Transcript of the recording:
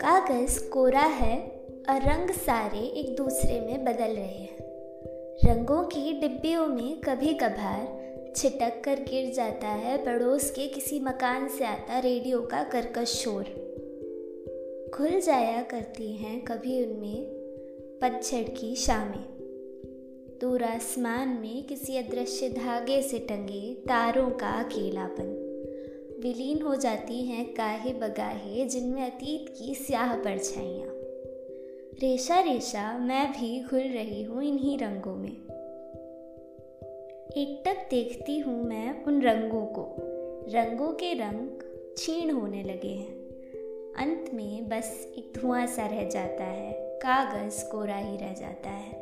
कागज़ कोरा है और रंग सारे एक दूसरे में बदल रहे हैं। रंगों की डिब्बियों में कभी कभार छिटक कर गिर जाता है, पड़ोस के किसी मकान से आता रेडियो का करकश शोर। खुल जाया करती हैं कभी उनमें पतझड़ की शामें। दूर आसमान में किसी अदृश्य धागे से टंगे तारों का अकेलापन। विलीन हो जाती हैं काहे बगाहे जिनमें अतीत की स्याह परछाइयाँ। रेशा रेशा मैं भी घुल रही हूँ इन्हीं रंगों में। एकटक देखती हूँ मैं उन रंगों को। रंगों के रंग छीण होने लगे हैं। अंत में बस एक धुआँ सा रह जाता है, कागज़ कोरा ही रह जाता है।